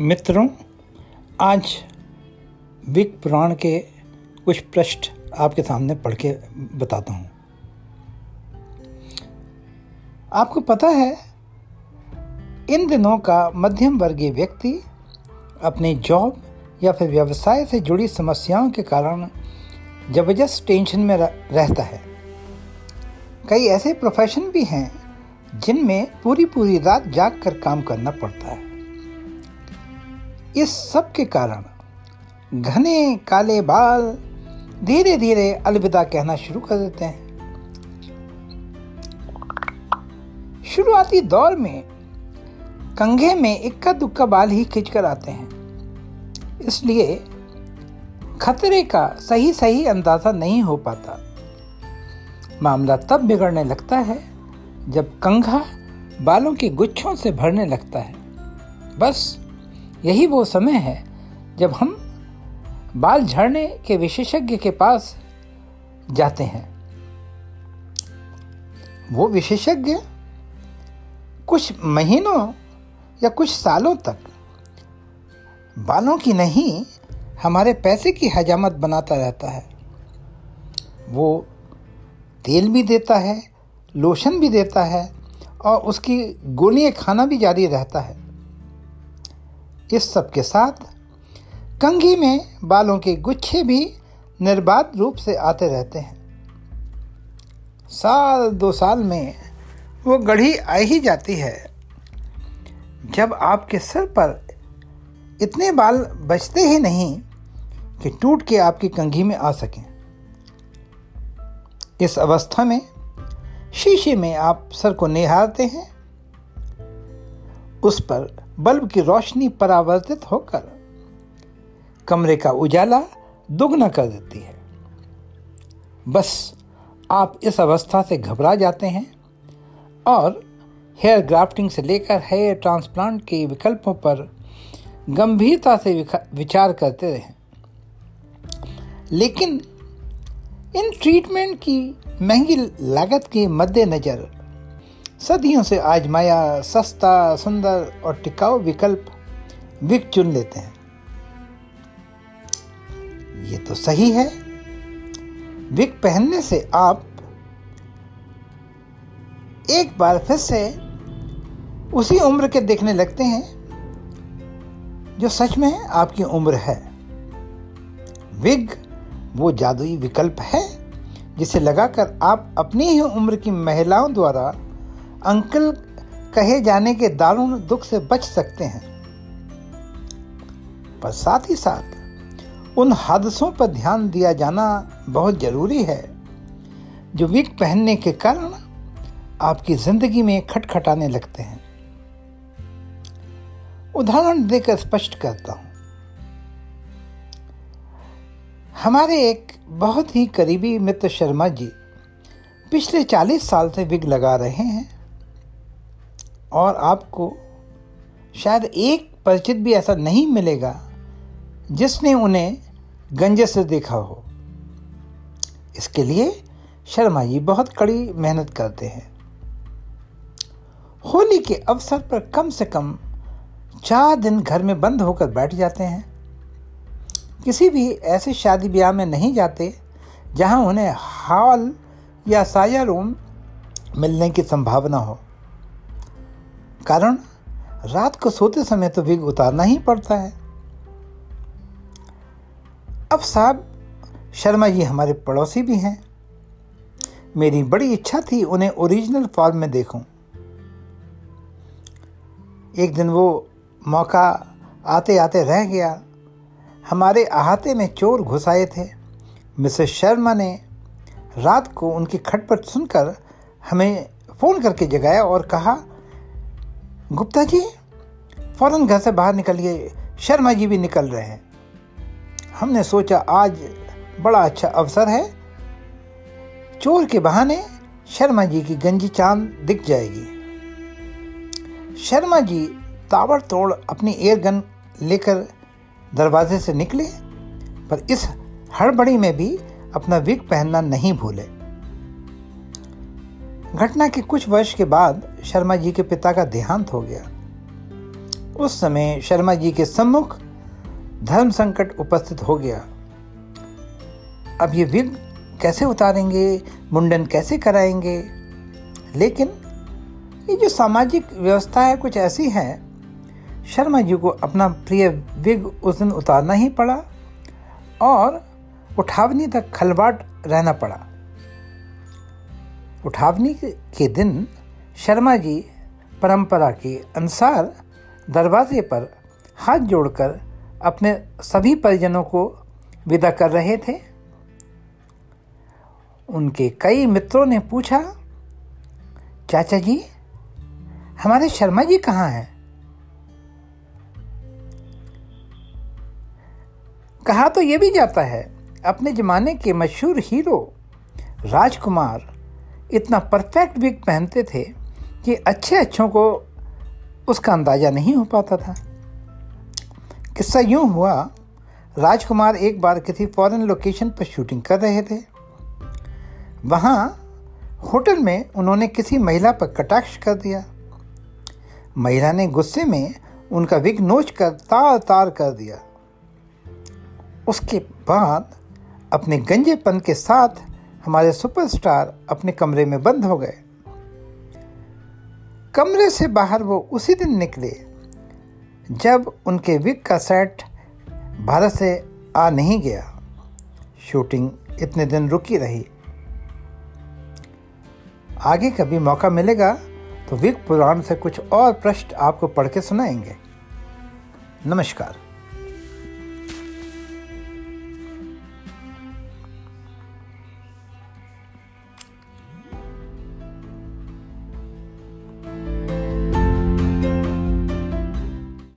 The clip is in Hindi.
मित्रों, आज विक पुराण के कुछ पृष्ठ आपके सामने पढ़ के बताता हूँ। आपको पता है, इन दिनों का मध्यम वर्गीय व्यक्ति अपनी जॉब या फिर व्यवसाय से जुड़ी समस्याओं के कारण ज़बरदस्त टेंशन में रहता है। कई ऐसे प्रोफेशन भी हैं जिनमें पूरी पूरी रात जाग कर काम करना पड़ता है। इस सब के कारण घने काले बाल धीरे धीरे अलविदा कहना शुरू कर देते हैं। शुरुआती दौर में कंघे में इक्का दुक्का बाल ही खिंच कर आते हैं। इसलिए खतरे का सही सही अंदाज़ा नहीं हो पाता। मामला तब बिगड़ने लगता है जब कंघा बालों के गुच्छों से भरने लगता है। बस यही वो समय है जब हम बाल झड़ने के विशेषज्ञ के पास जाते हैं। वो विशेषज्ञ कुछ महीनों या कुछ सालों तक बालों की नहीं, हमारे पैसे की हजामत बनाता रहता है। वो तेल भी देता है, लोशन भी देता है और उसकी गोलियाँ खाना भी जारी रहता है। इस सब के साथ, कंघी में बालों के गुच्छे भी निर्बाध रूप से आते रहते हैं। साल दो साल में वो गढ़ी आ ही जाती है। जब आपके सर पर इतने बाल बचते ही नहीं कि टूट के आपकी कंघी में आ सकें। इस अवस्था में शीशे में आप सर को निहारते हैं। उस पर बल्ब की रोशनी परावर्तित होकर कमरे का उजाला दुगना कर देती है। बस आप इस अवस्था से घबरा जाते हैं और हेयर ग्राफ्टिंग से लेकर हेयर ट्रांसप्लांट के विकल्पों पर गंभीरता से विचार करते रहें। लेकिन इन ट्रीटमेंट की महँगी लागत के मद्देनज़र सदियों से आजमाया सस्ता, सुंदर और टिकाऊ विकल्प विक चुन लेते हैं। ये तो सही है। विक पहनने से आप एक बार फिर से उसी उम्र के देखने लगते हैं जो सच में आपकी उम्र है। विग वो जादुई विकल्प है जिसे लगाकर आप अपनी ही उम्र की महिलाओं द्वारा अंकल कहे जाने के दारुण दुख से बच सकते हैं। पर साथ ही साथ, उन हादसों पर ध्यान दिया जाना बहुत ज़रूरी है, जो विग पहनने के कारण आपकी ज़िंदगी में खटखटाने लगते हैं। उदाहरण देकर स्पष्ट करता हूँ। हमारे एक बहुत ही करीबी मित्र शर्मा जी पिछले चालीस साल से विग लगा रहे हैं। और आपको शायद एक परिचित भी ऐसा नहीं मिलेगा जिसने उन्हें गंजे से देखा हो। इसके लिए शर्मा जी बहुत कड़ी मेहनत करते हैं। होली के अवसर पर कम से कम चार दिन घर में बंद होकर बैठ जाते हैं। किसी भी ऐसे शादी ब्याह में नहीं जाते जहाँ उन्हें हॉल या साया रूम मिलने की संभावना हो। कारण रात को सोते समय तो विग उतारना ही पड़ता है। अब साहब, शर्मा जी हमारे पड़ोसी भी हैं। मेरी बड़ी इच्छा थी उन्हें ओरिजिनल फॉर्म में देखूँ। एक दिन वो मौका आते आते रह गया। हमारे अहाते में चोर घुस आए थे। मिसेस शर्मा ने रात को उनकी खटपट सुनकर हमें फ़ोन करके जगाया और कहा गुप्ता जी, फ़ौरन घर से बाहर निकलिए शर्मा जी भी निकल रहे हैं। हमने सोचा आज बड़ा अच्छा अवसर है। चोर के बहाने शर्मा जी की गंजी चाँद दिख जाएगी। शर्मा जी ताबड़तोड़ अपनी एयर गन लेकर दरवाजे से निकले, पर इस हड़बड़ी में भी अपना विग पहनना नहीं भूले। घटना के कुछ वर्ष के बाद शर्मा जी के पिता का देहांत हो गया। उस समय शर्मा जी के सम्मुख धर्म संकट उपस्थित हो गया। अब ये विग कैसे उतारेंगे, मुंडन कैसे कराएँगे? लेकिन ये जो सामाजिक व्यवस्था है कुछ ऐसी है, शर्मा जी को अपना प्रिय विग उस दिन उतारना ही पड़ा और उठावनी तक खलबाट रहना पड़ा। उठावनी के दिन शर्मा जी परंपरा के अनुसार दरवाजे पर हाथ जोड़कर अपने सभी परिजनों को विदा कर रहे थे। उनके कई मित्रों ने पूछा, चाचा जी, हमारे शर्मा जी कहाँ हैं? कहा तो ये भी जाता है, अपने ज़माने के मशहूर हीरो राजकुमार इतना परफेक्ट विग पहनते थे कि अच्छे अच्छों को उसका अंदाज़ा नहीं हो पाता था। किस्सा यूँ हुआ, राजकुमार एक बार किसी फॉरेन लोकेशन पर शूटिंग कर रहे थे। वहाँ होटल में उन्होंने किसी महिला पर कटाक्ष कर दिया। महिला ने गुस्से में उनका विग नोच कर तार तार कर दिया। उसके बाद अपने गंजेपन के साथ हमारे सुपरस्टार अपने कमरे में बंद हो गए। कमरे से बाहर वो उसी दिन निकले, जब उनके विक का सेट भारत से आ नहीं गया। शूटिंग इतने दिन रुकी रही। आगे कभी मौका मिलेगा तो विक पुराण से कुछ और प्रश्न आपको पढ़ के सुनाएँगे। नमस्कार।